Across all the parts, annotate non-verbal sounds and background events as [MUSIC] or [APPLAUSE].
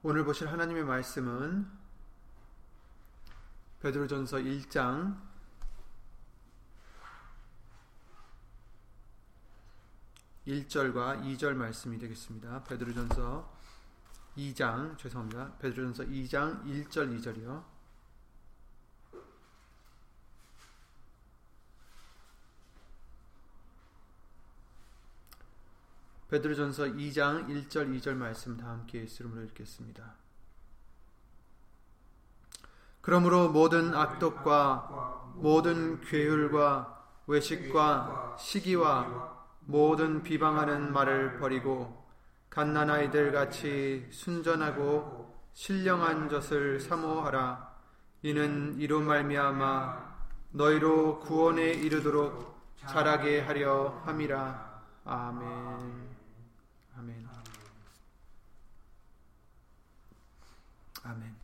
오늘 보실 하나님의 말씀은 베드로전서 1장 1절과 2절 말씀이 되겠습니다. 베드로전서 2장 죄송합니다. 베드로전서 2장 1절 2절이요. 베드로전서 2장 1절 2절 말씀 다 함께 예수름으로 읽겠습니다. 그러므로 모든 악독과 모든 괴율과 외식과 시기와 모든 비방하는 말을 버리고 갓난아이들 같이 순전하고 신령한 젖을 사모하라. 이는 이로 말미암아 너희로 구원에 이르도록 자라게 하려 함이라. 아멘 아멘 아멘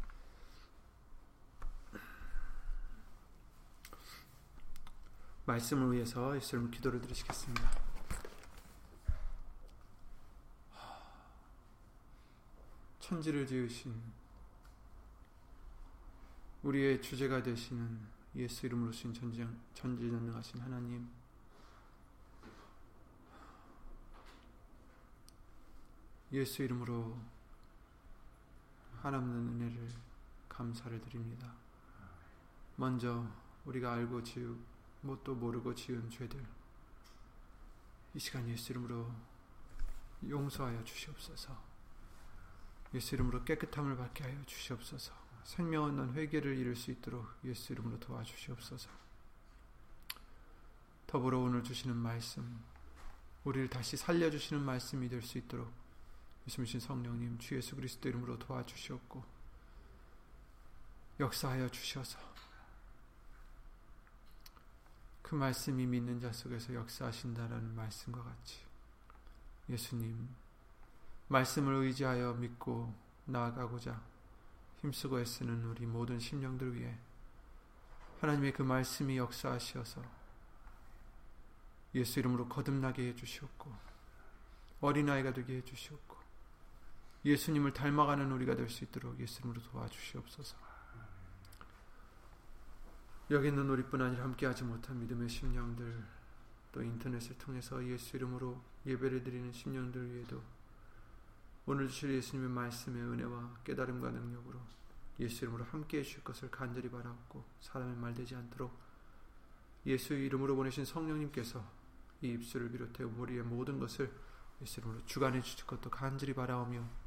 말씀을 위해서 예수님 기도를 드리시겠습니다. 천지를 지으신 우리의 주제가 되시는 예수 이름으로 신 전지전능하신 하나님 예수 이름으로 한없는 은혜를 감사를 드립니다. 먼저 우리가 알고 지은 뭣도 모르고 지은 죄들 이 시간 예수 이름으로 용서하여 주시옵소서. 예수 이름으로 깨끗함을 받게 하여 주시옵소서. 생명 얻는 회개를 이룰 수 있도록 예수 이름으로 도와주시옵소서. 더불어 오늘 주시는 말씀, 우리를 다시 살려주시는 말씀이 될 수 있도록 예수님 성령님 주 예수 그리스도 이름으로 도와주시옵고 역사하여 주셔서 그 말씀이 믿는 자 속에서 역사하신다라는 말씀과 같이 예수님 말씀을 의지하여 믿고 나아가고자 힘쓰고 애쓰는 우리 모든 심령들 위해 하나님의 그 말씀이 역사하시어서 예수 이름으로 거듭나게 해주시옵고 어린아이가 되게 해주시옵고 예수님을 닮아가는 우리가 될 수 있도록 예수 이름으로 도와주시옵소서. 여기 있는 우리뿐 아니라 함께하지 못한 믿음의 심령들 또 인터넷을 통해서 예수 이름으로 예배를 드리는 심령들 위에도 오늘 주실 예수님의 말씀의 은혜와 깨달음과 능력으로 예수 이름으로 함께 해 주실 것을 간절히 바라옵고 사람의 말 되지 않도록 예수 이름으로 보내신 성령님께서 이 입술을 비롯해 우리의 모든 것을 예수 이름으로 주관해 주실 것도 간절히 바라오며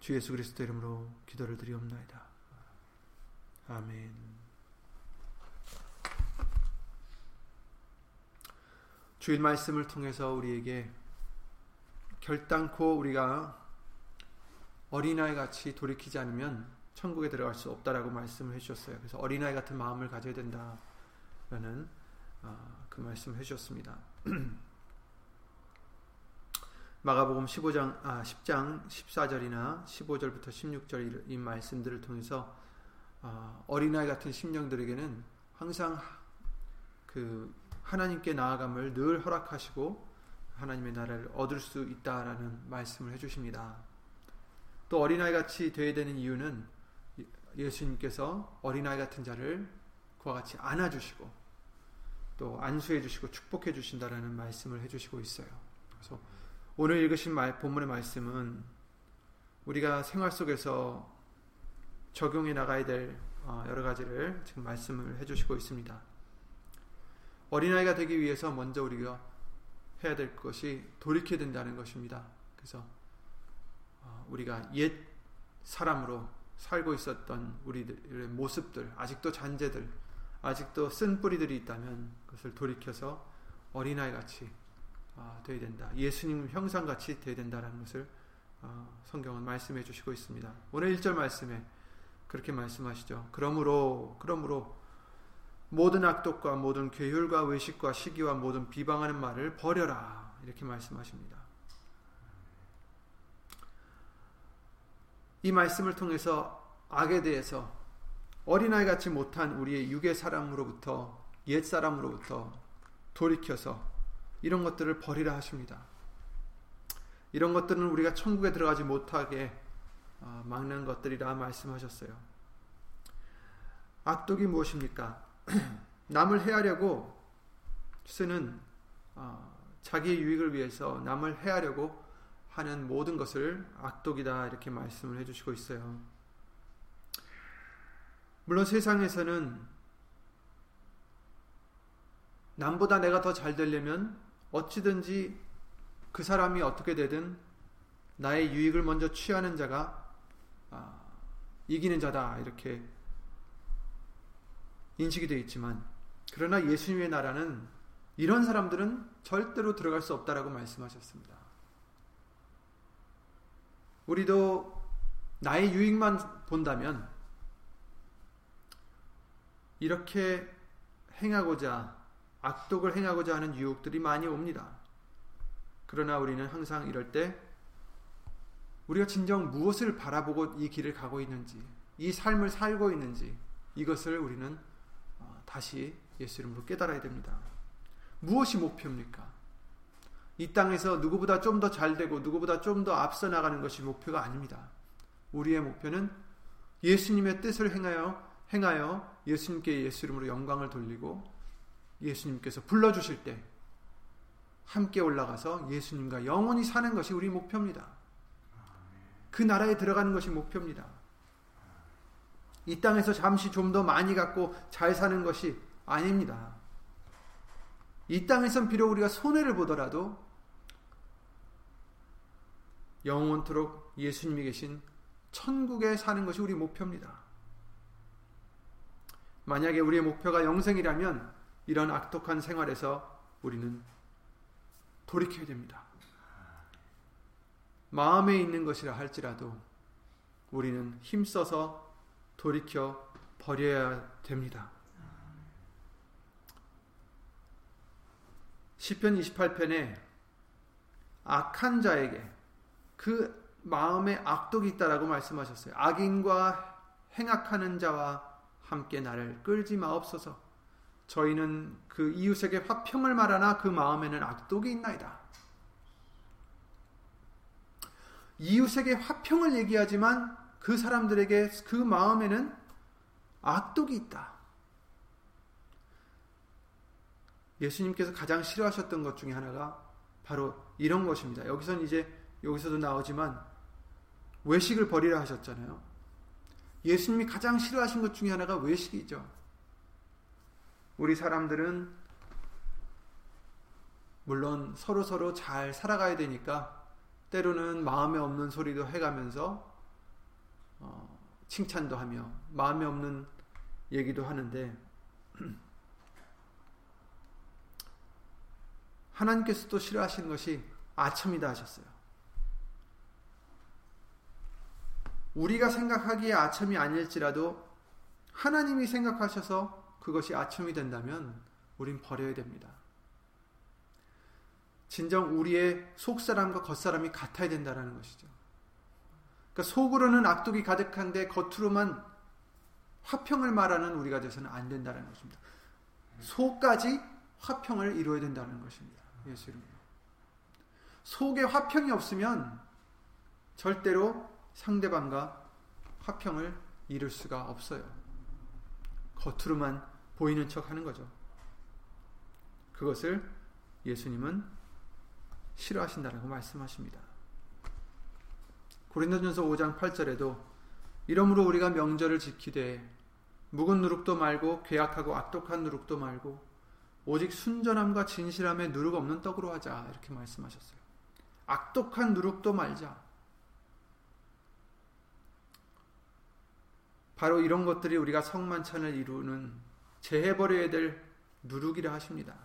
주 예수 그리스도 이름으로 기도를 드리옵나이다. 아멘. 주일 말씀을 통해서 우리에게 결단코 우리가 어린아이 같이 돌이키지 않으면 천국에 들어갈 수 없다라고 말씀을 해주셨어요. 그래서 어린아이 같은 마음을 가져야 된다라는 어, 그 말씀을 해주셨습니다. [CLEARS THROAT] 마가복음 15장, 아, 10장 14절이나 15절부터 16절 이 말씀들을 통해서 어, 어린아이 같은 심령들에게는 항상 그 하나님께 나아감을 늘 허락하시고 하나님의 나라를 얻을 수 있다라는 말씀을 해 주십니다. 또 어린아이 같이 되어야 되는 이유는 예수님께서 어린아이 같은 자를 그와 같이 안아 주시고 또 안수해 주시고 축복해 주신다라는 말씀을 해 주시고 있어요. 그래서 오늘 읽으신 말, 본문의 말씀은 우리가 생활 속에서 적용해 나가야 될 어, 여러 가지를 지금 말씀을 해주시고 있습니다. 어린아이가 되기 위해서 먼저 우리가 해야 될 것이 돌이켜야 된다는 것입니다. 그래서 어, 우리가 옛 사람으로 살고 있었던 우리들의 모습들, 아직도 잔재들, 아직도 쓴 뿌리들이 있다면 그것을 돌이켜서 어린아이 같이 어, 되어야 된다. 예수님 형상 같이 되어야 된다는 것을 어, 성경은 말씀해 주시고 있습니다. 오늘 1절 말씀에 그렇게 말씀하시죠. 그러므로 그러므로 모든 악독과 모든 괴율과 외식과 시기와 모든 비방하는 말을 버려라. 이렇게 말씀하십니다. 이 말씀을 통해서 악에 대해서 어린아이 같이 못한 우리의 육의 사람으로부터 옛 사람으로부터 돌이켜서 이런 것들을 버리라 하십니다. 이런 것들은 우리가 천국에 들어가지 못하게 어, 막는 것들이라 말씀하셨어요. 악독이 무엇입니까? [CLEARS THROAT] 남을 해하려고 쓰는 어, 자기의 유익을 위해서 남을 해하려고 하는 모든 것을 악독이다 이렇게 말씀을 해주시고 있어요. 물론 세상에서는 남보다 내가 더 잘 되려면 어찌든지 그 사람이 어떻게 되든 나의 유익을 먼저 취하는 자가 아, 이기는 자다 이렇게 인식이 되어 있지만 그러나 예수님의 나라는 이런 사람들은 절대로 들어갈 수 없다라고 말씀하셨습니다. 우리도 나의 유익만 본다면 이렇게 행하고자 악독을 행하고자 하는 유혹들이 많이 옵니다. 그러나 우리는 항상 이럴 때 우리가 진정 무엇을 바라보고 이 길을 가고 있는지, 이 삶을 살고 있는지 이것을 우리는 어, 다시 예수 이름으로 깨달아야 됩니다. 무엇이 목표입니까? 이 땅에서 누구보다 좀 더 잘되고 누구보다 좀 더 앞서 나가는 것이 목표가 아닙니다. 우리의 목표는 예수님의 뜻을 행하여 행하여 예수님께 예수 이름으로 영광을 돌리고 예수님께서 불러 주실 때 함께 올라가서 예수님과 영원히 사는 것이 우리 목표입니다. 그 나라에 들어가는 것이 목표입니다. 이 땅에서 잠시 좀 더 많이 갖고 잘 사는 것이 아닙니다. 이 땅에선 비록 우리가 손해를 보더라도 영원토록 예수님이 계신 천국에 사는 것이 우리 목표입니다. 만약에 우리의 목표가 영생이라면 이런 악독한 생활에서 우리는 돌이켜야 됩니다. 마음에 있는 것이라 할지라도 우리는 힘써서 돌이켜 버려야 됩니다. 시편 28편에 악한 자에게 그 마음에 악독이 있다라고 말씀하셨어요. 악인과 행악하는 자와 함께 나를 끌지 마옵소서. 저희는 그 이웃에게 화평을 말하나 그 마음에는 악독이 있나이다. 이웃에게 화평을 얘기하지만 그 사람들에게 그 마음에는 악독이 있다. 예수님께서 가장 싫어하셨던 것 중에 하나가 바로 이런 것입니다. 여기선 이제 여기서도 나오지만 외식을 버리라 하셨잖아요. 예수님이 가장 싫어하신 것 중에 하나가 외식이죠. 우리 사람들은 물론 서로 서로 잘 살아가야 되니까 때로는 마음에 없는 소리도 해가면서 어, 칭찬도 하며 마음에 없는 얘기도 하는데 [CLEARS THROAT] 하나님께서도 싫어하시는 것이 아첨이다 하셨어요. 우리가 생각하기에 아첨이 아닐지라도 하나님이 생각하셔서 그것이 아첨이 된다면 우린 버려야 됩니다. 진정 우리의 속사람과 겉사람이 같아야 된다는 것이죠. 그러니까 속으로는 악독이 가득한데 겉으로만 화평을 말하는 우리가 돼서는 안 된다는 것입니다. 속까지 화평을 이루어야 된다는 것입니다. 예수 이름 속에 화평이 없으면 절대로 상대방과 화평을 이룰 수가 없어요. 겉으로만 보이는 척 하는 거죠. 그것을 예수님은 싫어하신다라고 말씀하십니다. 고린도전서 5장 8절에도 이러므로 우리가 명절을 지키되 묵은 누룩도 말고 괴악하고 악독한 누룩도 말고 오직 순전함과 진실함에 누룩 없는 떡으로 하자 이렇게 말씀하셨어요. 악독한 누룩도 말자. 바로 이런 것들이 우리가 성만찬을 이루는 제해버려야 될 누룩이라 하십니다.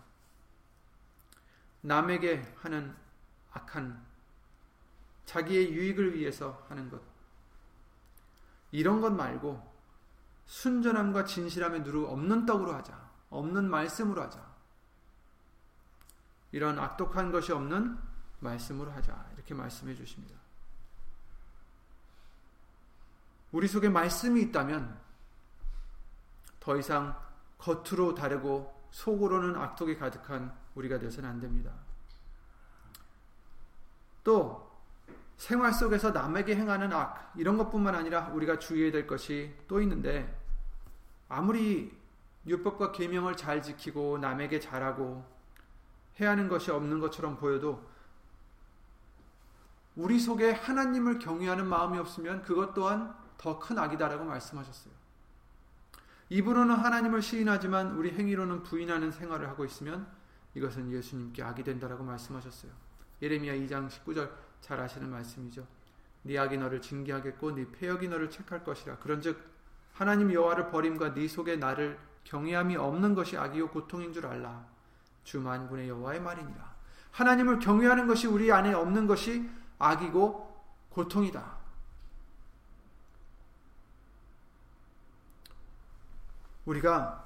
남에게 하는 악한 자기의 유익을 위해서 하는 것 이런 것 말고 순전함과 진실함에 누룩 없는 떡으로 하자. 없는 말씀으로 하자. 이런 악독한 것이 없는 말씀으로 하자. 이렇게 말씀해 주십니다. 우리 속에 말씀이 있다면 더 이상 겉으로 다르고 속으로는 악독이 가득한 우리가 되어서는 안 됩니다. 또 생활 속에서 남에게 행하는 악 이런 것뿐만 아니라 우리가 주의해야 될 것이 또 있는데 아무리 율법과 계명을 잘 지키고 남에게 잘하고 해야 하는 것이 없는 것처럼 보여도 우리 속에 하나님을 경외하는 마음이 없으면 그것 또한 더 큰 악이다라고 말씀하셨어요. 입으로는 하나님을 시인하지만 우리 행위로는 부인하는 생활을 하고 있으면 이것은 예수님께 악이 된다라고 말씀하셨어요. 예레미야 2장 19절 잘 아시는 말씀이죠. 네 악이 너를 징계하겠고 네 폐역이 너를 책할 것이라. 그런즉 하나님 여호와를 버림과 네 속에 나를 경외함이 없는 것이 악이요 고통인 줄 알라. 주 만군의 여호와의 말이니라. 하나님을 경외하는 것이 우리 안에 없는 것이 악이고 고통이다. 우리가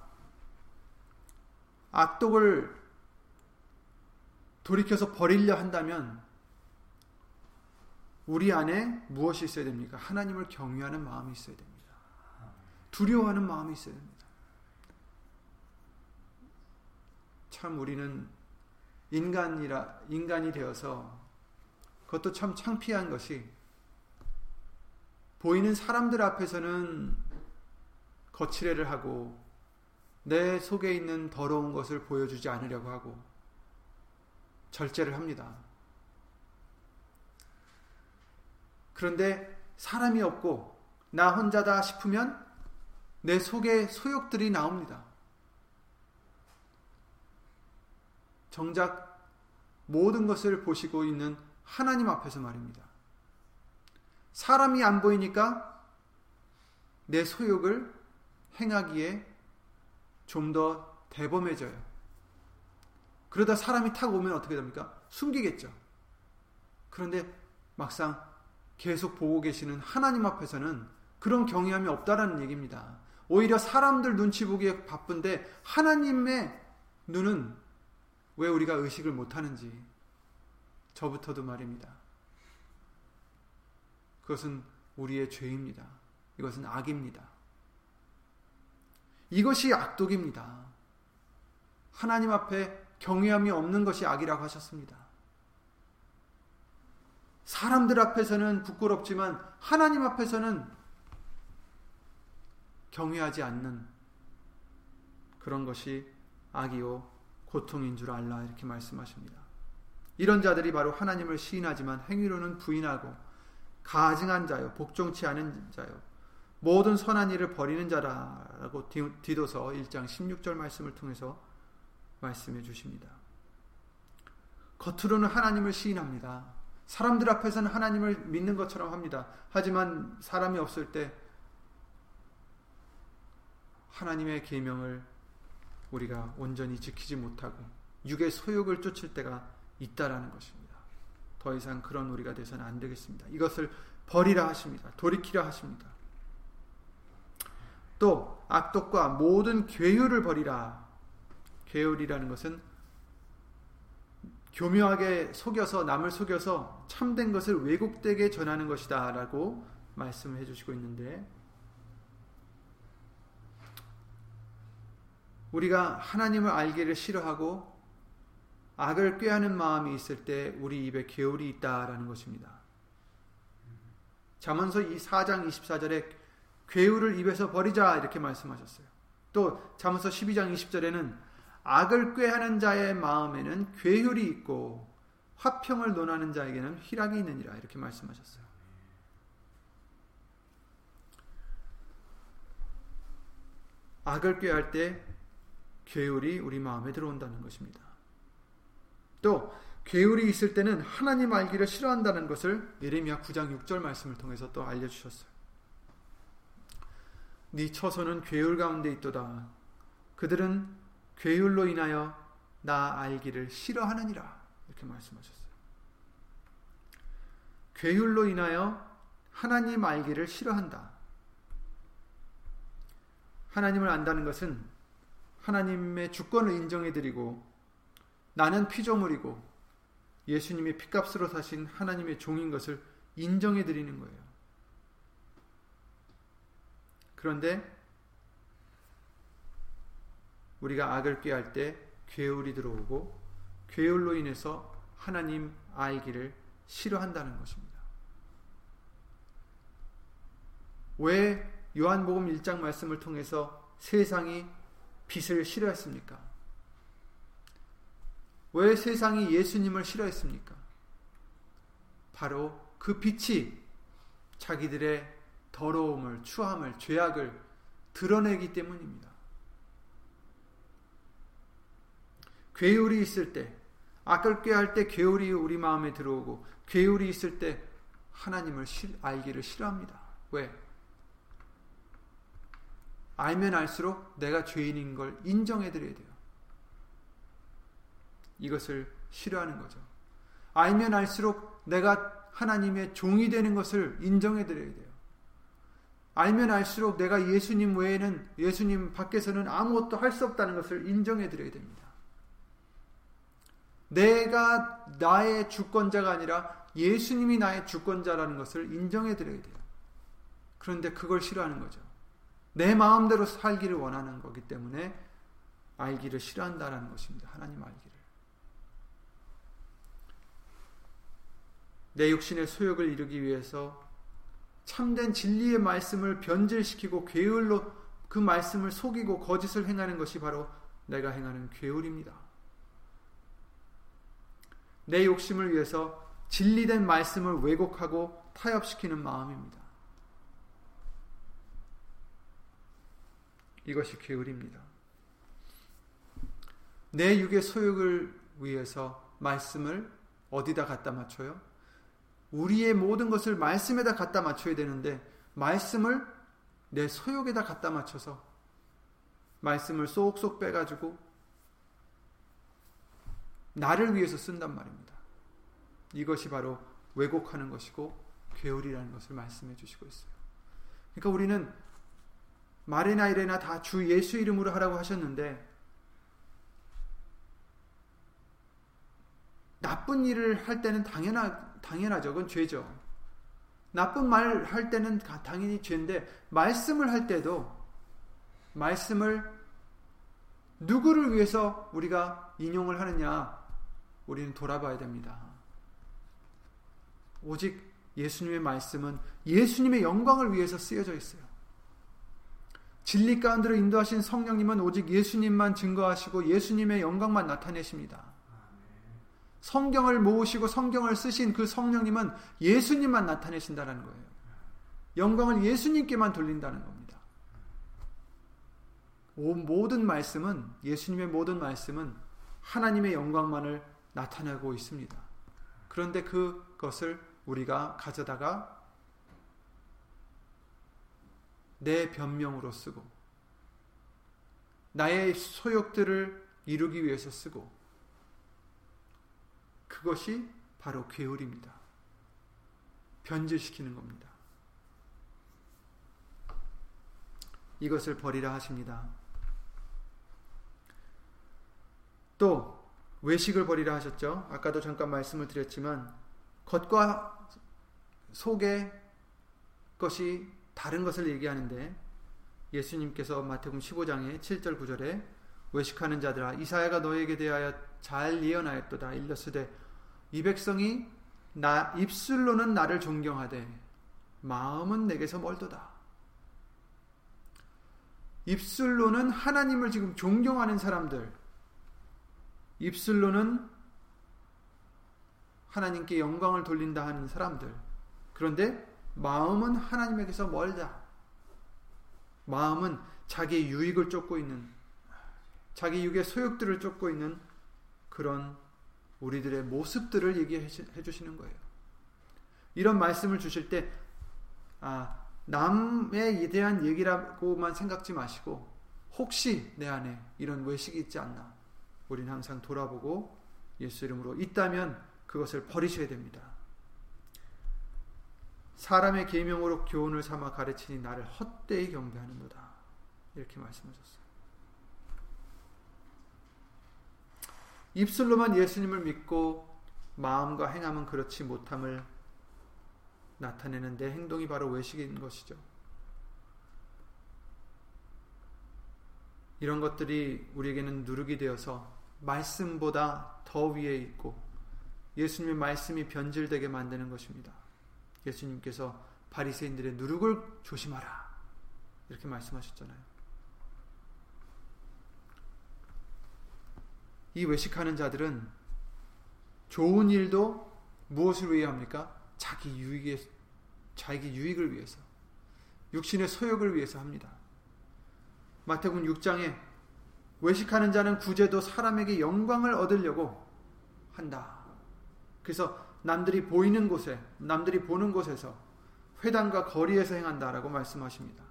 악독을 돌이켜서 버리려 한다면 우리 안에 무엇이 있어야 됩니까? 하나님을 경외하는 마음이 있어야 됩니다. 두려워하는 마음이 있어야 됩니다. 참 우리는 인간이라 인간이 되어서 그것도 참 창피한 것이 보이는 사람들 앞에서는 거칠애를 하고 내 속에 있는 더러운 것을 보여주지 않으려고 하고 절제를 합니다. 그런데 사람이 없고 나 혼자다 싶으면 내 속에 소욕들이 나옵니다. 정작 모든 것을 보시고 있는 하나님 앞에서 말입니다. 사람이 안 보이니까 내 소욕을 행하기에 좀 더 대범해져요. 그러다 사람이 탁 오면 어떻게 됩니까? 숨기겠죠. 그런데 막상 계속 보고 계시는 하나님 앞에서는 그런 경외함이 없다라는 얘기입니다. 오히려 사람들 눈치 보기에 바쁜데 하나님의 눈은 왜 우리가 의식을 못하는지 저부터도 말입니다. 그것은 우리의 죄입니다. 이것은 악입니다. 이것이 악독입니다. 하나님 앞에 경외함이 없는 것이 악이라고 하셨습니다. 사람들 앞에서는 부끄럽지만 하나님 앞에서는 경외하지 않는 그런 것이 악이요 고통인 줄 알라 이렇게 말씀하십니다. 이런 자들이 바로 하나님을 시인하지만 행위로는 부인하고 가증한 자요 복종치 않은 자요 모든 선한 일을 버리는 자라라고 디도서 1장 16절 말씀을 통해서 말씀해 주십니다. 겉으로는 하나님을 시인합니다. 사람들 앞에서는 하나님을 믿는 것처럼 합니다. 하지만 사람이 없을 때 하나님의 계명을 우리가 온전히 지키지 못하고 육의 소욕을 쫓을 때가 있다라는 것입니다. 더 이상 그런 우리가 돼서는 안 되겠습니다. 이것을 버리라 하십니다. 돌이키라 하십니다. 또 악독과 모든 괴율을 버리라. 괴율이라는 것은 교묘하게 속여서 남을 속여서 참된 것을 왜곡되게 전하는 것이다라고 말씀을 해 주시고 있는데 우리가 하나님을 알기를 싫어하고 악을 꾀하는 마음이 있을 때 우리 입에 계울이 있다라는 것입니다. 잠언서 이 4장 24절에 괴울을 입에서 버리자 이렇게 말씀하셨어요. 또 잠언서 12장 20절에는 악을 꾀하는 자의 마음에는 괴율이 있고 화평을 논하는 자에게는 희락이 있느니라 이렇게 말씀하셨어요. 악을 꾀할 때 괴율이 우리 마음에 들어온다는 것입니다. 또 괴율이 있을 때는 하나님 알기를 싫어한다는 것을 예레미야 9장 6절 말씀을 통해서 또 알려 주셨어요. 네 처소는 괴율 가운데 있도다. 그들은 괴율로 인하여 나 알기를 싫어하느니라. 이렇게 말씀하셨어요. 괴율로 인하여 하나님 알기를 싫어한다. 하나님을 안다는 것은 하나님의 주권을 인정해드리고 나는 피조물이고 예수님이 피값으로 사신 하나님의 종인 것을 인정해드리는 거예요. 그런데 우리가 악을 꾀할 때 괴울이 들어오고 괴울로 인해서 하나님 아이기를 싫어한다는 것입니다. 왜 요한복음 1장 말씀을 통해서 세상이 빛을 싫어했습니까? 왜 세상이 예수님을 싫어했습니까? 바로 그 빛이 자기들의 더러움을, 추함을, 죄악을 드러내기 때문입니다. 괴울이 있을 때, 악을 꾀할 때 괴울이 우리 마음에 들어오고, 괴울이 있을 때 하나님을 알기를 싫어합니다. 왜? 알면 알수록 내가 죄인인 걸 인정해 드려야 돼요. 이것을 싫어하는 거죠. 알면 알수록 내가 하나님의 종이 되는 것을 인정해 드려야 돼요. 알면 알수록 내가 예수님 외에는 예수님 밖에서는 아무것도 할 수 없다는 것을 인정해 드려야 됩니다. 내가 나의 주권자가 아니라 예수님이 나의 주권자라는 것을 인정해 드려야 돼요. 그런데 그걸 싫어하는 거죠. 내 마음대로 살기를 원하는 거기 때문에 알기를 싫어한다라는 것입니다. 하나님 알기를. 내 육신의 소욕을 이루기 위해서 참된 진리의 말씀을 변질시키고 괴울로 그 말씀을 속이고 거짓을 행하는 것이 바로 내가 행하는 괴울입니다. 내 욕심을 위해서 진리된 말씀을 왜곡하고 타협시키는 마음입니다. 이것이 괴울입니다. 내 육의 소욕을 위해서 말씀을 어디다 갖다 맞춰요? 우리의 모든 것을 말씀에다 갖다 맞춰야 되는데 말씀을 내 소욕에다 갖다 맞춰서 말씀을 쏙쏙 빼가지고 나를 위해서 쓴단 말입니다. 이것이 바로 왜곡하는 것이고 괴울이라는 것을 말씀해 주시고 있어요. 그러니까 우리는 말이나 이래나 다 주 예수 이름으로 하라고 하셨는데 나쁜 일을 할 때는 당연하, 당연하죠. 그건 죄죠. 나쁜 말 할 때는 당연히 죄인데 말씀을 할 때도 말씀을 누구를 위해서 우리가 인용을 하느냐 우리는 돌아봐야 됩니다. 오직 예수님의 말씀은 예수님의 영광을 위해서 쓰여져 있어요. 진리 가운데로 인도하신 성령님은 오직 예수님만 증거하시고 예수님의 영광만 나타내십니다. 성경을 모으시고 성경을 쓰신 그 성령님은 예수님만 나타내신다는 거예요. 영광을 예수님께만 돌린다는 겁니다. 모든 말씀은 예수님의 모든 말씀은 하나님의 영광만을 나타내고 있습니다. 그런데 그것을 우리가 가져다가 내 변명으로 쓰고 나의 소욕들을 이루기 위해서 쓰고 그것이 바로 괴울입니다. 변질시키는 겁니다. 이것을 버리라 하십니다. 또 외식을 버리라 하셨죠. 아까도 잠깐 말씀을 드렸지만 겉과 속의 것이 다른 것을 얘기하는데 예수님께서 마태복음 15장의 7절 9절에 외식하는 자들아 이사야가 너에게 대하여 잘 예언하였도다 일렀으되 이 백성이 나 입술로는 나를 존경하되 마음은 내게서 멀도다. 입술로는 하나님을 지금 존경하는 사람들 입술로는 하나님께 영광을 돌린다 하는 사람들. 그런데 마음은 하나님에게서 멀다. 마음은 자기 유익을 쫓고 있는, 자기 육의 소욕들을 쫓고 있는 그런 우리들의 모습들을 얘기해 주시는 거예요. 이런 말씀을 주실 때, 아, 남에 대한 얘기라고만 생각지 마시고, 혹시 내 안에 이런 외식이 있지 않나. 우리는 항상 돌아보고 예수 이름으로 있다면 그것을 버리셔야 됩니다. 사람의 계명으로 교훈을 삼아 가르치니 나를 헛되이 경배하는도다. 이렇게 말씀하셨어요. 입술로만 예수님을 믿고 마음과 행함은 그렇지 못함을 나타내는 내 행동이 바로 외식인 것이죠. 이런 것들이 우리에게는 누룩이 되어서 말씀보다 더 위에 있고 예수님의 말씀이 변질되게 만드는 것입니다. 예수님께서 바리새인들의 누룩을 조심하라. 이렇게 말씀하셨잖아요. 이 외식하는 자들은 좋은 일도 무엇을 위해 합니까? 자기 유익에 자기 유익을 위해서 육신의 소욕을 위해서 합니다. 마태복음 6장에 외식하는 자는 구제도 사람에게 영광을 얻으려고 한다. 그래서 남들이 보이는 곳에 남들이 보는 곳에서 회당과 거리에서 행한다라고 말씀하십니다.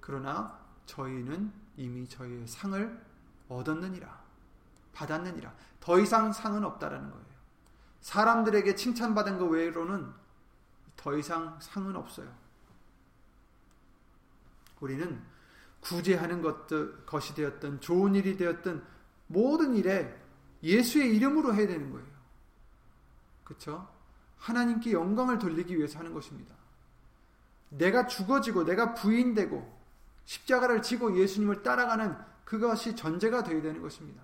그러나 저희는 이미 저희의 상을 얻었느니라. 받았느니라. 더 이상 상은 없다라는 거예요. 사람들에게 칭찬받은 것 외로는 더 이상 상은 없어요. 우리는 구제하는 것들, 것이 되었든 좋은 일이 되었든 모든 일에 예수의 이름으로 해야 되는 거예요. 그렇죠? 하나님께 영광을 돌리기 위해서 하는 것입니다. 내가 죽어지고 내가 부인되고 십자가를 지고 예수님을 따라가는 그것이 전제가 되어야 되는 것입니다.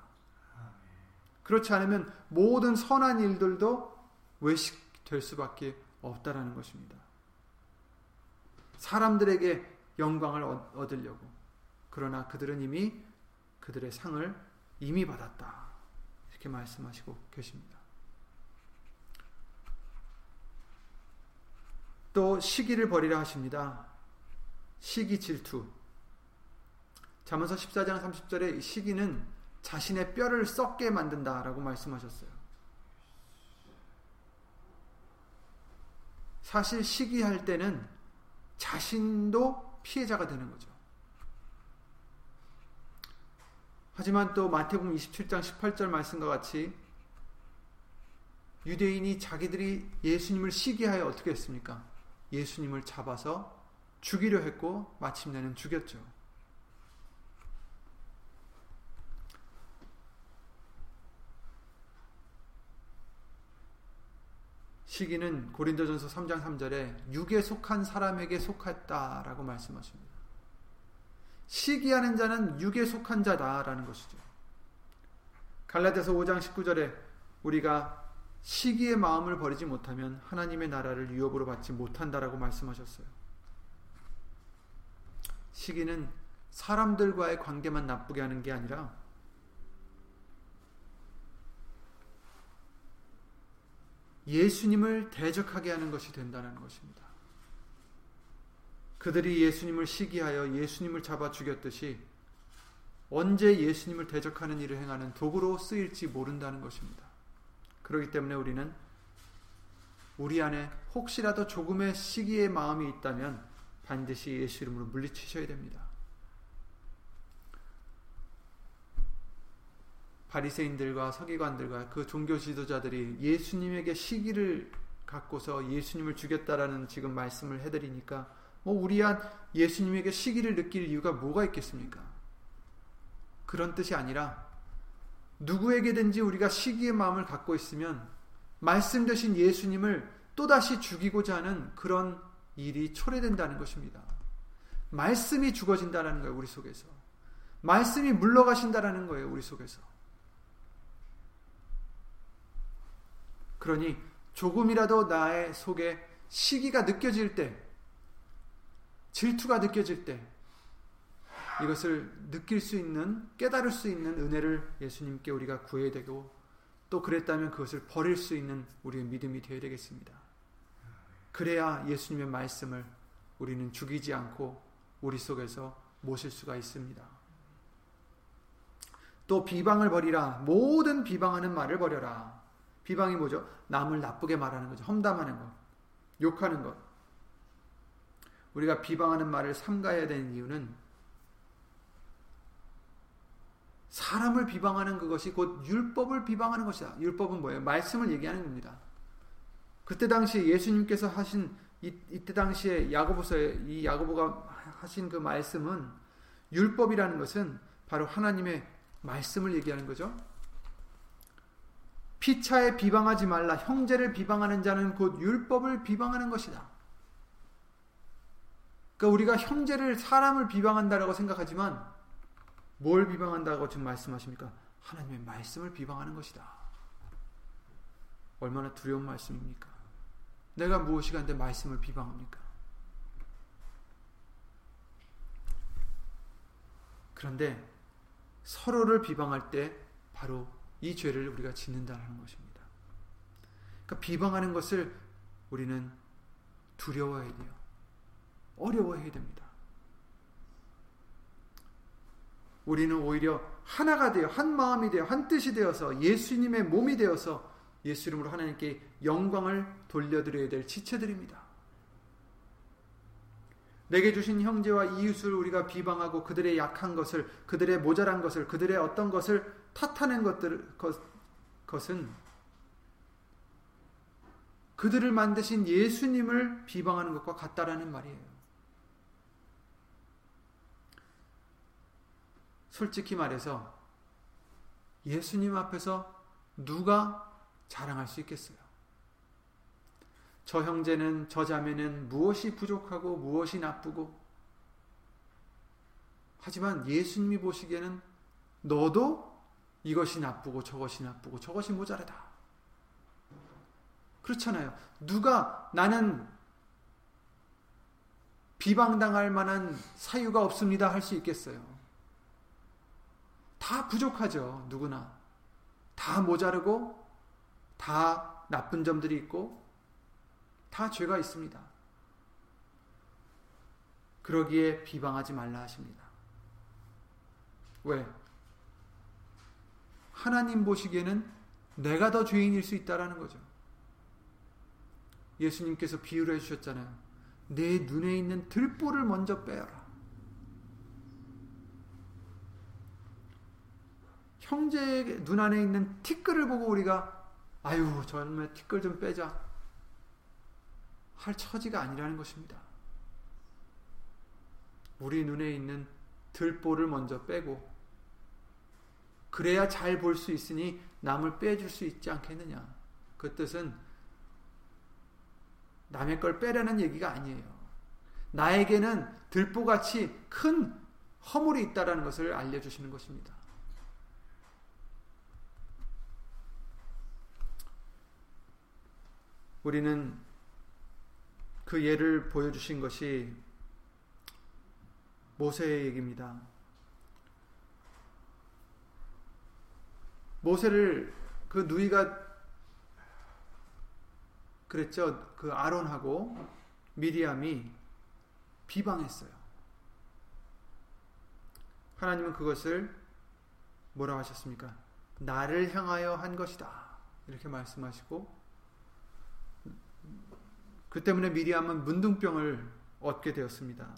그렇지 않으면 모든 선한 일들도 외식될 수밖에 없다라는 것입니다. 사람들에게 영광을 얻으려고 그러나 그들은 이미 그들의 상을 이미 받았다. 이렇게 말씀하시고 계십니다. 또 시기를 버리라 하십니다. 시기 질투. 자문서 14장 30절에 시기는 자신의 뼈를 썩게 만든다라고 말씀하셨어요. 사실 시기할 때는 자신도 피해자가 되는 거죠. 하지만 또 마태복음 27장 18절 말씀과 같이 유대인이 자기들이 예수님을 시기하여 어떻게 했습니까? 예수님을 잡아서 죽이려 했고 마침내는 죽였죠. 시기는 고린도전서 3장 3절에 육에 속한 사람에게 속했다라고 말씀하십니다. 시기하는 자는 육에 속한 자다라는 것이죠. 갈라디아서 5장 19절에 우리가 시기의 마음을 버리지 못하면 하나님의 나라를 유업으로 받지 못한다라고 말씀하셨어요. 시기는 사람들과의 관계만 나쁘게 하는 게 아니라 예수님을 대적하게 하는 것이 된다는 것입니다. 그들이 예수님을 시기하여 예수님을 잡아 죽였듯이 언제 예수님을 대적하는 일을 행하는 도구로 쓰일지 모른다는 것입니다. 그렇기 때문에 우리는 우리 안에 혹시라도 조금의 시기의 마음이 있다면 반드시 예수 이름으로 물리치셔야 됩니다. 바리새인들과 서기관들과 그 종교 지도자들이 예수님에게 시기를 갖고서 예수님을 죽였다라는 지금 말씀을 해드리니까 뭐 우리한 예수님에게 시기를 느낄 이유가 뭐가 있겠습니까? 그런 뜻이 아니라 누구에게든지 우리가 시기의 마음을 갖고 있으면 말씀 되신 예수님을 또다시 죽이고자 하는 그런 일이 초래된다는 것입니다. 말씀이 죽어진다는 거예요, 우리 속에서. 말씀이 물러가신다는 거예요, 우리 속에서. 그러니 조금이라도 나의 속에 시기가 느껴질 때, 질투가 느껴질 때, 이것을 느낄 수 있는, 깨달을 수 있는 은혜를 예수님께 우리가 구해야 되고, 또 그랬다면 그것을 버릴 수 있는 우리의 믿음이 되어야 되겠습니다. 그래야 예수님의 말씀을 우리는 죽이지 않고 우리 속에서 모실 수가 있습니다. 또 비방을 버리라. 모든 비방하는 말을 버려라. 비방이 뭐죠? 남을 나쁘게 말하는 거죠. 험담하는 것. 욕하는 것. 우리가 비방하는 말을 삼가해야 되는 이유는 사람을 비방하는 그것이 곧 율법을 비방하는 것이다. 율법은 뭐예요? 말씀을 얘기하는 겁니다. 그때 당시에 예수님께서 하신 이, 이때 당시에 야고보서에 이 야고보가 하신 그 말씀은 율법이라는 것은 바로 하나님의 말씀을 얘기하는 거죠. 피차에 비방하지 말라. 형제를 비방하는 자는 곧 율법을 비방하는 것이다. 그러니까 우리가 형제를 사람을 비방한다라고 생각하지만 뭘 비방한다고 지금 말씀하십니까? 하나님의 말씀을 비방하는 것이다. 얼마나 두려운 말씀입니까? 내가 무엇이간데 말씀을 비방합니까? 그런데 서로를 비방할 때 바로 이 죄를 우리가 짓는다는 것입니다. 그러니까 비방하는 것을 우리는 두려워해야 돼요. 어려워해야 됩니다. 우리는 오히려 하나가 되어 한 마음이 되어 한 뜻이 되어서 예수님의 몸이 되어서 예수 이름으로 하나님께 영광을 돌려드려야 될 지체들입니다. 내게 주신 형제와 이웃을 우리가 비방하고 그들의 약한 것을 그들의 모자란 것을 그들의 어떤 것을 탓하는 것들 것, 것은 그들을 만드신 예수님을 비방하는 것과 같다라는 말이에요. 솔직히 말해서 예수님 앞에서 누가 자랑할 수 있겠어요? 저 형제는, 저 자매는 무엇이 부족하고 무엇이 나쁘고, 하지만 예수님이 보시기에는 너도 이것이 나쁘고 저것이 나쁘고 저것이 모자라다. 그렇잖아요. 누가 나는 비방당할 만한 사유가 없습니다 할 수 있겠어요. 다 부족하죠. 누구나. 다 모자르고 다 나쁜 점들이 있고 다 죄가 있습니다. 그러기에 비방하지 말라 하십니다. 왜? 하나님 보시기에는 내가 더 죄인일 수 있다라는 거죠. 예수님께서 비유를 해주셨잖아요. 내 눈에 있는 들보를 먼저 빼라. 형제 눈 안에 있는 티끌을 보고 우리가 아유 저놈의 티끌 좀 빼자 할 처지가 아니라는 것입니다. 우리 눈에 있는 들보를 먼저 빼고 그래야 잘 볼 수 있으니 남을 빼줄 수 있지 않겠느냐. 그 뜻은 남의 걸 빼라는 얘기가 아니에요. 나에게는 들보같이 큰 허물이 있다라는 것을 알려주시는 것입니다. 우리는 그 예를 보여주신 것이 모세의 얘기입니다. 모세를 그 누이가 그랬죠. 그 아론하고 미리암이 비방했어요. 하나님은 그것을 뭐라 하셨습니까? 나를 향하여 한 것이다. 이렇게 말씀하시고 그 때문에 미리암은 문둥병을 얻게 되었습니다.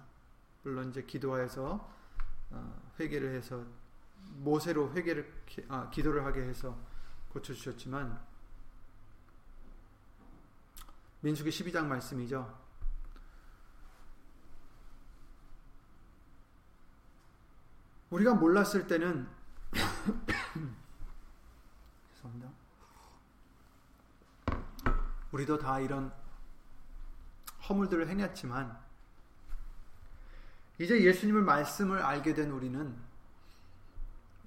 물론 이제 기도하여서 어, 회개를 해서 모세로 회개를 아, 기도를 하게 해서 고쳐 주셨지만 민수기 12장 말씀이죠. 우리가 몰랐을 때는 [COUGHS] 죄송합니다. 우리도 다 이런 허물들을 행했지만 이제 예수님을 말씀을 알게 된 우리는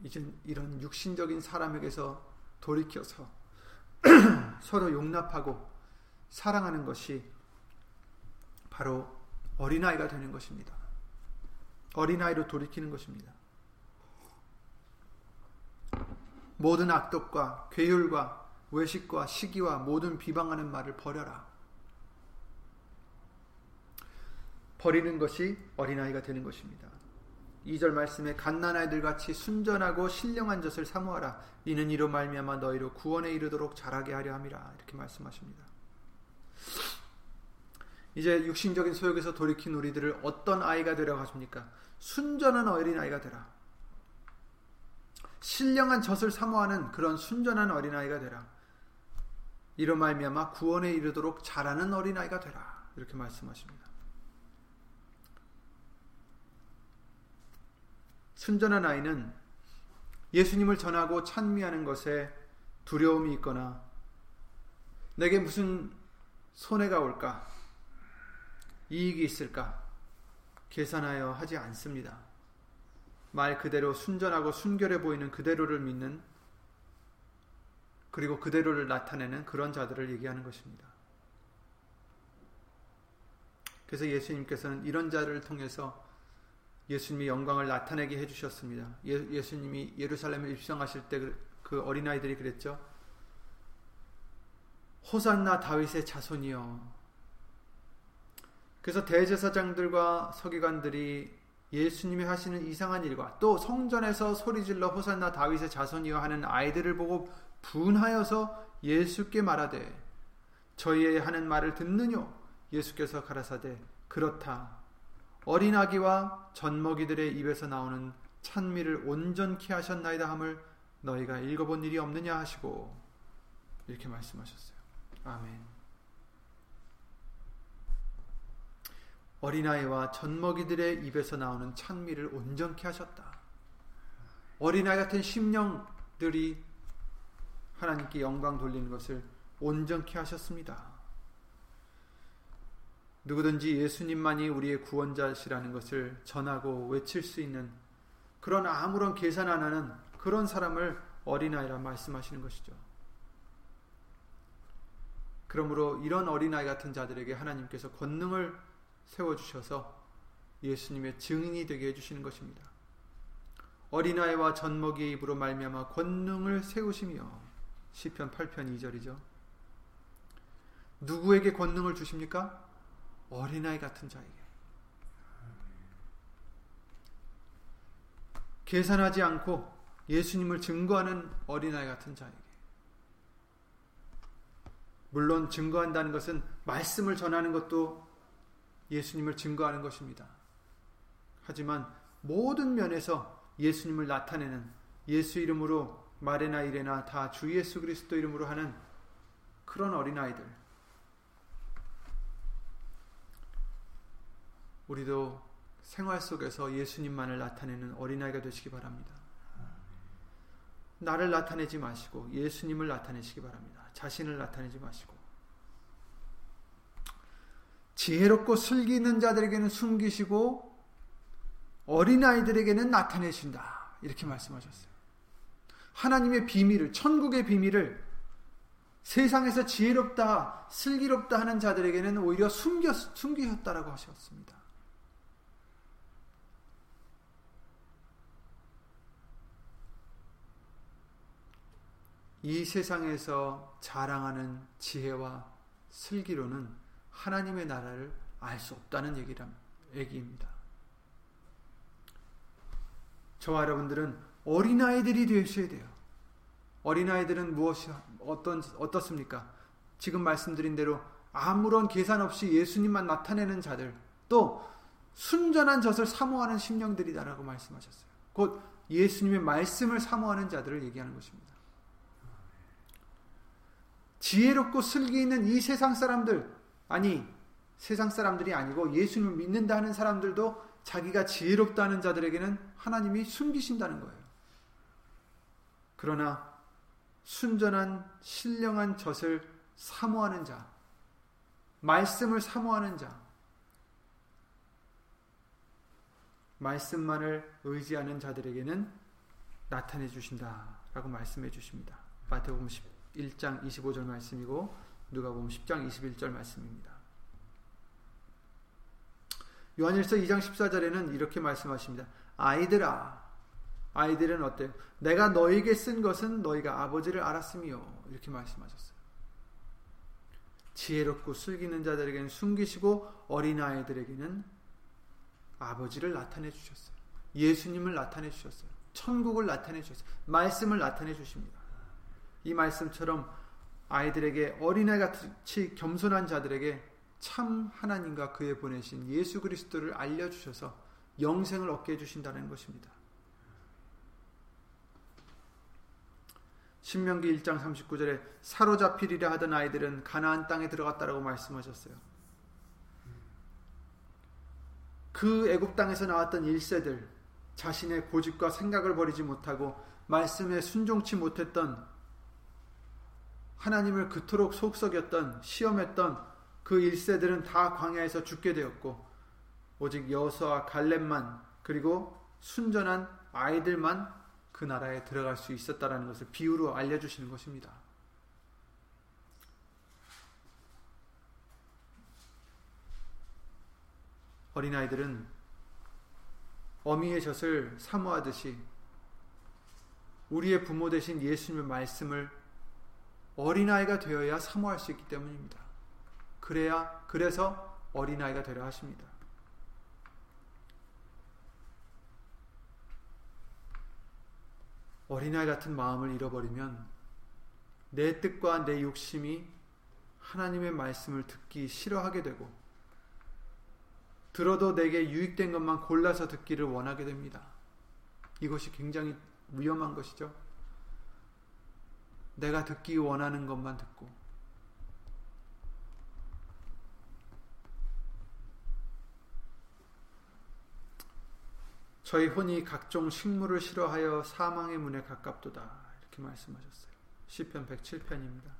이런 육신적인 사람에게서 돌이켜서 [CLEARS THROAT] 서로 용납하고 사랑하는 것이 바로 어린아이가 되는 것입니다. 어린아이로 돌이키는 것입니다. 모든 악독과 괴율과 외식과 시기와 모든 비방하는 말을 버려라. 버리는 것이 어린아이가 되는 것입니다. 2절 말씀에 갓난아이들 같이 순전하고 신령한 젖을 사모하라 이는 이로 말미암아 너희로 구원에 이르도록 자라게 하려 함이라 이렇게 말씀하십니다. 이제 육신적인 소욕에서 돌이킨 우리들을 어떤 아이가 되려 하십니까? 순전한 어린아이가 되라. 신령한 젖을 사모하는 그런 순전한 어린아이가 되라. 이로 말미암아 구원에 이르도록 자라는 어린아이가 되라. 이렇게 말씀하십니다. 순전한 아이는 예수님을 전하고 찬미하는 것에 두려움이 있거나 내게 무슨 손해가 올까? 이익이 있을까? 계산하여 하지 않습니다. 말 그대로 순전하고 순결해 보이는 그대로를 믿는 그리고 그대로를 나타내는 그런 자들을 얘기하는 것입니다. 그래서 예수님께서는 이런 자를 통해서 예수님이 영광을 나타내게 해주셨습니다. 예, 수님이 예루살렘에 입성하실 때 그 어린아이들이 그랬죠. 호산나 다윗의 자손이여. 그래서 대제사장들과 서기관들이 예수님이 하시는 이상한 일과 또 성전에서 소리질러 호산나 다윗의 자손이여 하는 아이들을 보고 분하여서 예수께 말하되 저희의 하는 말을 듣느뇨 예수께서 가라사대 그렇다 어린 아기와 젖먹이들의 입에서 나오는 찬미를 온전케 하셨나이다 함을 너희가 읽어본 일이 없느냐 하시고 이렇게 말씀하셨어요. 아멘. 어린아이와 젖먹이들의 입에서 나오는 찬미를 온전케 하셨다. 어린아이 같은 심령들이 하나님께 영광 돌리는 것을 온전케 하셨습니다. 누구든지 예수님만이 우리의 구원자시라는 것을 전하고 외칠 수 있는 그런 아무런 계산 안 하는 그런 사람을 어린아이라 말씀하시는 것이죠. 그러므로 이런 어린아이 같은 자들에게 하나님께서 권능을 세워주셔서 예수님의 증인이 되게 해주시는 것입니다. 어린아이와 젖먹이의 입으로 말미암아 권능을 세우시며 시편 8편 2절이죠. 누구에게 권능을 주십니까? 어린아이 같은 자에게 계산하지 않고 예수님을 증거하는 어린아이 같은 자에게 물론 증거한다는 것은 말씀을 전하는 것도 예수님을 증거하는 것입니다. 하지만 모든 면에서 예수님을 나타내는 예수 이름으로 말이나 이래나 다 주 예수 그리스도 이름으로 하는 그런 어린아이들 우리도 생활 속에서 예수님만을 나타내는 어린아이가 되시기 바랍니다. 나를 나타내지 마시고 예수님을 나타내시기 바랍니다. 자신을 나타내지 마시고 지혜롭고 슬기 있는 자들에게는 숨기시고 어린아이들에게는 나타내신다. 이렇게 말씀하셨어요. 하나님의 비밀을 천국의 비밀을 세상에서 지혜롭다, 슬기롭다 하는 자들에게는 오히려 숨겨, 숨기셨다라고 하셨습니다. 이 세상에서 자랑하는 지혜와 슬기로는 하나님의 나라를 알 수 없다는 얘기입니다. 저와 여러분들은 어린아이들이 되셔야 돼요. 어린아이들은 무엇이, 어떤, 어떻습니까? 지금 말씀드린 대로 아무런 계산 없이 예수님만 나타내는 자들, 또 순전한 젖을 사모하는 심령들이다라고 말씀하셨어요. 곧 예수님의 말씀을 사모하는 자들을 얘기하는 것입니다. 지혜롭고 슬기 있는 이 세상 사람들, 아니, 세상 사람들이 아니고 예수님을 믿는다 하는 사람들도 자기가 지혜롭다는 자들에게는 하나님이 숨기신다는 거예요. 그러나 순전한 신령한 젖을 사모하는 자, 말씀을 사모하는 자, 말씀만을 의지하는 자들에게는 나타내 주신다라고 말씀해 주십니다. 마태복음 10 1장 25절 말씀이고 누가복음 10장 21절 말씀입니다. 요한일서 2장 14절에는 이렇게 말씀하십니다. 아이들아 아이들은 어때요? 내가 너에게 쓴 것은 너희가 아버지를 알았으며 이렇게 말씀하셨어요. 지혜롭고 슬기는 자들에게는 숨기시고 어린아이들에게는 아버지를 나타내 주셨어요. 예수님을 나타내 주셨어요. 천국을 나타내 주셨어요. 말씀을 나타내 주십니다. 이 말씀처럼 아이들에게 어린아이 같이 겸손한 자들에게 참 하나님과 그의 보내신 예수 그리스도를 알려주셔서 영생을 얻게 해주신다는 것입니다. 신명기 1장 39절에 사로잡히리라 하던 아이들은 가나안 땅에 들어갔다라고 말씀하셨어요. 그 애굽 땅에서 나왔던 1세들 자신의 고집과 생각을 버리지 못하고 말씀에 순종치 못했던 하나님을 그토록 속썩였던 시험했던 그 1세들은 다 광야에서 죽게 되었고 오직 여호수와 갈렙만 그리고 순전한 아이들만 그 나라에 들어갈 수 있었다라는 것을 비유로 알려주시는 것입니다. 어린아이들은 어미의 젖을 사모하듯이 우리의 부모 되신 예수님의 말씀을 어린아이가 되어야 사모할 수 있기 때문입니다. 그래야 그래서 어린아이가 되려 하십니다. 어린아이 같은 마음을 잃어버리면 내 뜻과 내 욕심이 하나님의 말씀을 듣기 싫어하게 되고 들어도 내게 유익된 것만 골라서 듣기를 원하게 됩니다. 이것이 굉장히 위험한 것이죠. 내가 듣기 원하는 것만 듣고 저희 혼이 각종 식물을 싫어하여 사망의 문에 가깝도다 이렇게 말씀하셨어요. 시편 107편입니다.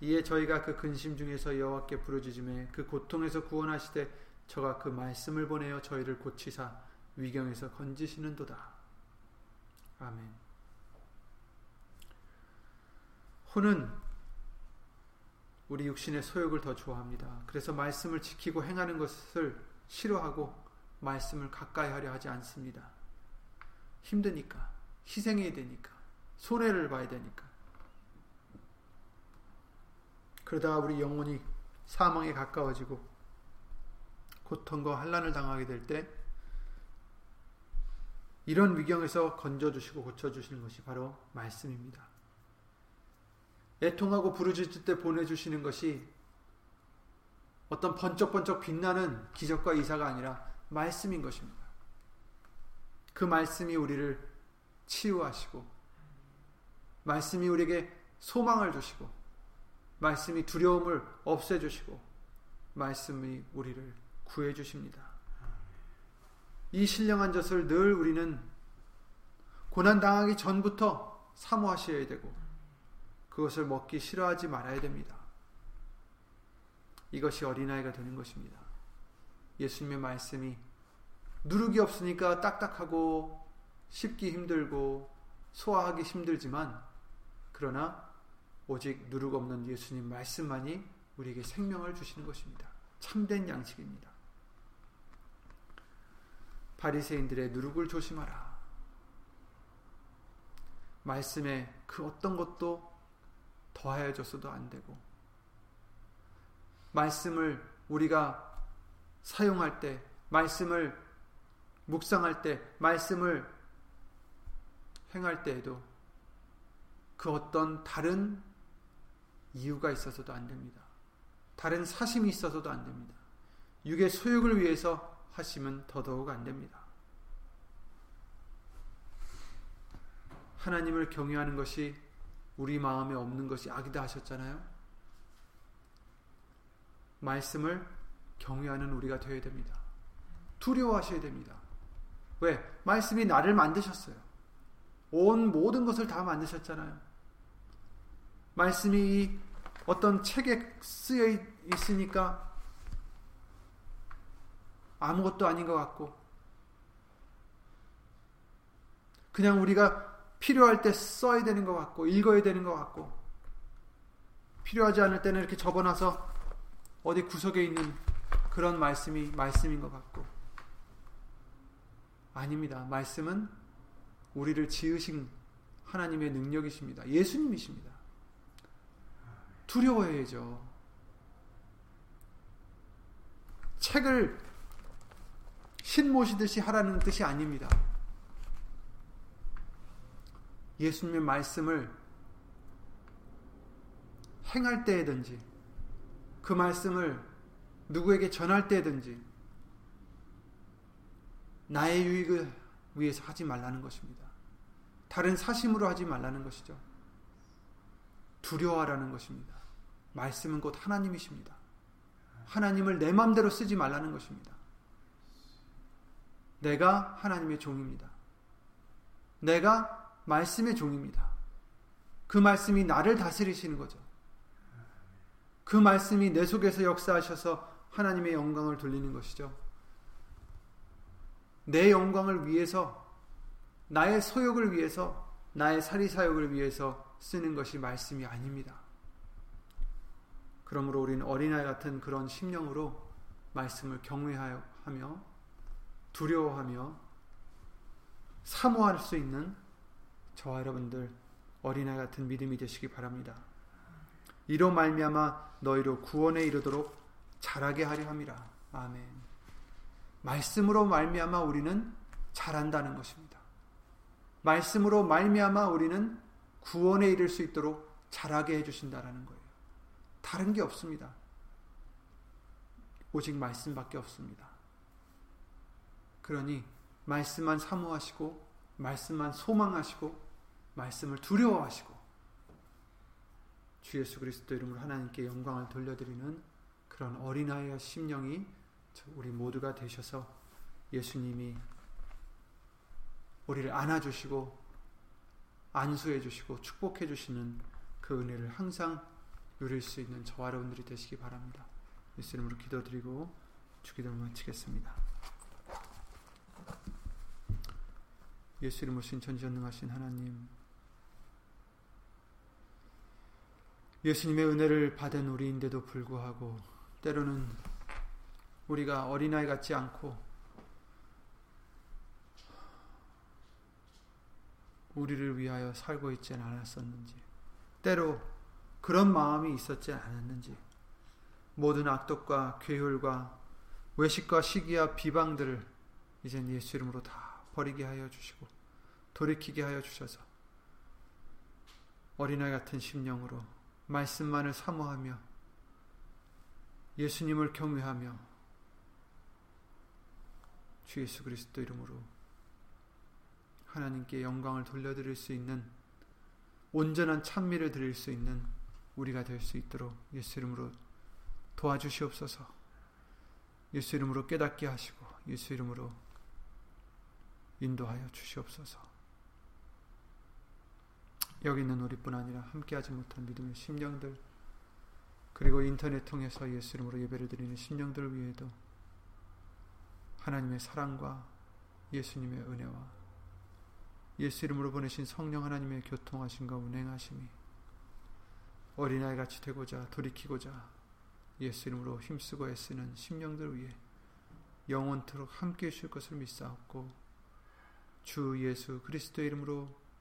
이에 저희가 그 근심 중에서 여호와께 부르짖음에 그 고통에서 구원하시되 저가 그 말씀을 보내어 저희를 고치사 위경에서 건지시는도다. 아멘. 혼은 우리 육신의 소욕을 더 좋아합니다. 그래서 말씀을 지키고 행하는 것을 싫어하고 말씀을 가까이 하려 하지 않습니다. 힘드니까, 희생해야 되니까, 손해를 봐야 되니까. 그러다가 우리 영혼이 사망에 가까워지고 고통과 환란을 당하게 될 때 이런 위경에서 건져 주시고 고쳐 주시는 것이 바로 말씀입니다. 애통하고 부르짖을 때 보내주시는 것이 어떤 번쩍번쩍 빛나는 기적과 이사가 아니라 말씀인 것입니다. 그 말씀이 우리를 치유하시고, 말씀이 우리에게 소망을 주시고, 말씀이 두려움을 없애주시고, 말씀이 우리를 구해주십니다. 이 신령한 젖을 늘 우리는 고난당하기 전부터 사모하셔야 되고, 그것을 먹기 싫어하지 말아야 됩니다. 이것이 어린아이가 되는 것입니다. 예수님의 말씀이 누룩이 없으니까 딱딱하고 씹기 힘들고 소화하기 힘들지만 그러나 오직 누룩 없는 예수님 말씀만이 우리에게 생명을 주시는 것입니다. 참된 양식입니다. 바리새인들의 누룩을 조심하라. 말씀에 그 어떤 것도 더하여졌어도 안 되고 말씀을 우리가 사용할 때, 말씀을 묵상할 때, 말씀을 행할 때에도 그 어떤 다른 이유가 있어서도 안 됩니다. 다른 사심이 있어서도 안 됩니다. 육의 소욕을 위해서 하시면 더더욱 안 됩니다. 하나님을 경외하는 것이 우리 마음에 없는 것이 악이다 하셨잖아요. 말씀을 경외하는 우리가 되어야 됩니다. 두려워하셔야 됩니다. 왜? 말씀이 나를 만드셨어요. 온 모든 것을 다 만드셨잖아요. 말씀이 어떤 책에 쓰여 있으니까 아무것도 아닌 것 같고, 그냥 우리가 필요할 때 써야 되는 것 같고, 읽어야 되는 것 같고, 필요하지 않을 때는 이렇게 접어놔서 어디 구석에 있는 그런 말씀이 말씀인 것 같고 아닙니다. 말씀은 우리를 지으신 하나님의 능력이십니다. 예수님이십니다. 두려워해야죠. 책을 신 모시듯이 하라는 뜻이 아닙니다. 예수님의 말씀을 행할 때에든지 그 말씀을 누구에게 전할 때든지 나의 유익을 위해서 하지 말라는 것입니다. 다른 사심으로 하지 말라는 것이죠. 두려워하라는 것입니다. 말씀은 곧 하나님이십니다. 하나님을 내 마음대로 쓰지 말라는 것입니다. 내가 하나님의 종입니다. 내가 말씀의 종입니다. 그 말씀이 나를 다스리시는 거죠. 그 말씀이 내 속에서 역사하셔서 하나님의 영광을 돌리는 것이죠. 내 영광을 위해서, 나의 소욕을 위해서, 나의 사리사욕을 위해서 쓰는 것이 말씀이 아닙니다. 그러므로 우리는 어린아이 같은 그런 심령으로 말씀을 경외하며 두려워하며 사모할 수 있는 저와 여러분들 어린아이 같은 믿음이 되시기 바랍니다. 이로 말미암아 너희로 구원에 이르도록 자라게 하려 함이라. 아멘. 말씀으로 말미암아 우리는 자란다는 것입니다. 말씀으로 말미암아 우리는 구원에 이를 수 있도록 자라게 해 주신다라는 거예요. 다른 게 없습니다. 오직 말씀밖에 없습니다. 그러니 말씀만 사모하시고 말씀만 소망하시고 말씀을 두려워하시고 주 예수 그리스도 이름으로 하나님께 영광을 돌려드리는 그런 어린아이의 심령이 우리 모두가 되셔서 예수님이 우리를 안아주시고 안수해 주시고 축복해 주시는 그 은혜를 항상 누릴 수 있는 저와 여러분들이 되시기 바랍니다. 예수 이름으로 기도드리고 주기도를 마치겠습니다. 예수 이름으로 신천지전능하신 하나님 예수님의 은혜를 받은 우리인데도 불구하고 때로는 우리가 어린아이 같지 않고 우리를 위하여 살고 있지 않았었는지 때로 그런 마음이 있었지 않았는지 모든 악독과 괴율과 외식과 시기와 비방들을 이젠 예수 이름으로 다 버리게 하여 주시고 돌이키게 하여 주셔서 어린아이 같은 심령으로 말씀만을 사모하며 예수님을 경외하며 주 예수 그리스도 이름으로 하나님께 영광을 돌려드릴 수 있는 온전한 찬미를 드릴 수 있는 우리가 될 수 있도록 예수 이름으로 도와주시옵소서. 예수 이름으로 깨닫게 하시고 예수 이름으로 인도하여 주시옵소서. 여기 있는 우리뿐 아니라 함께하지 못한 믿음의 심령들 그리고 인터넷 통해서 예수 이름으로 예배를 드리는 심령들 위에도 하나님의 사랑과 예수님의 은혜와 예수 이름으로 보내신 성령 하나님의 교통하심과 운행하심이 어린아이 같이 되고자 돌이키고자 예수 이름으로 힘쓰고 애쓰는 심령들 위해 영원토록 함께 해주실 것을 믿사옵고 주 예수 그리스도 이름으로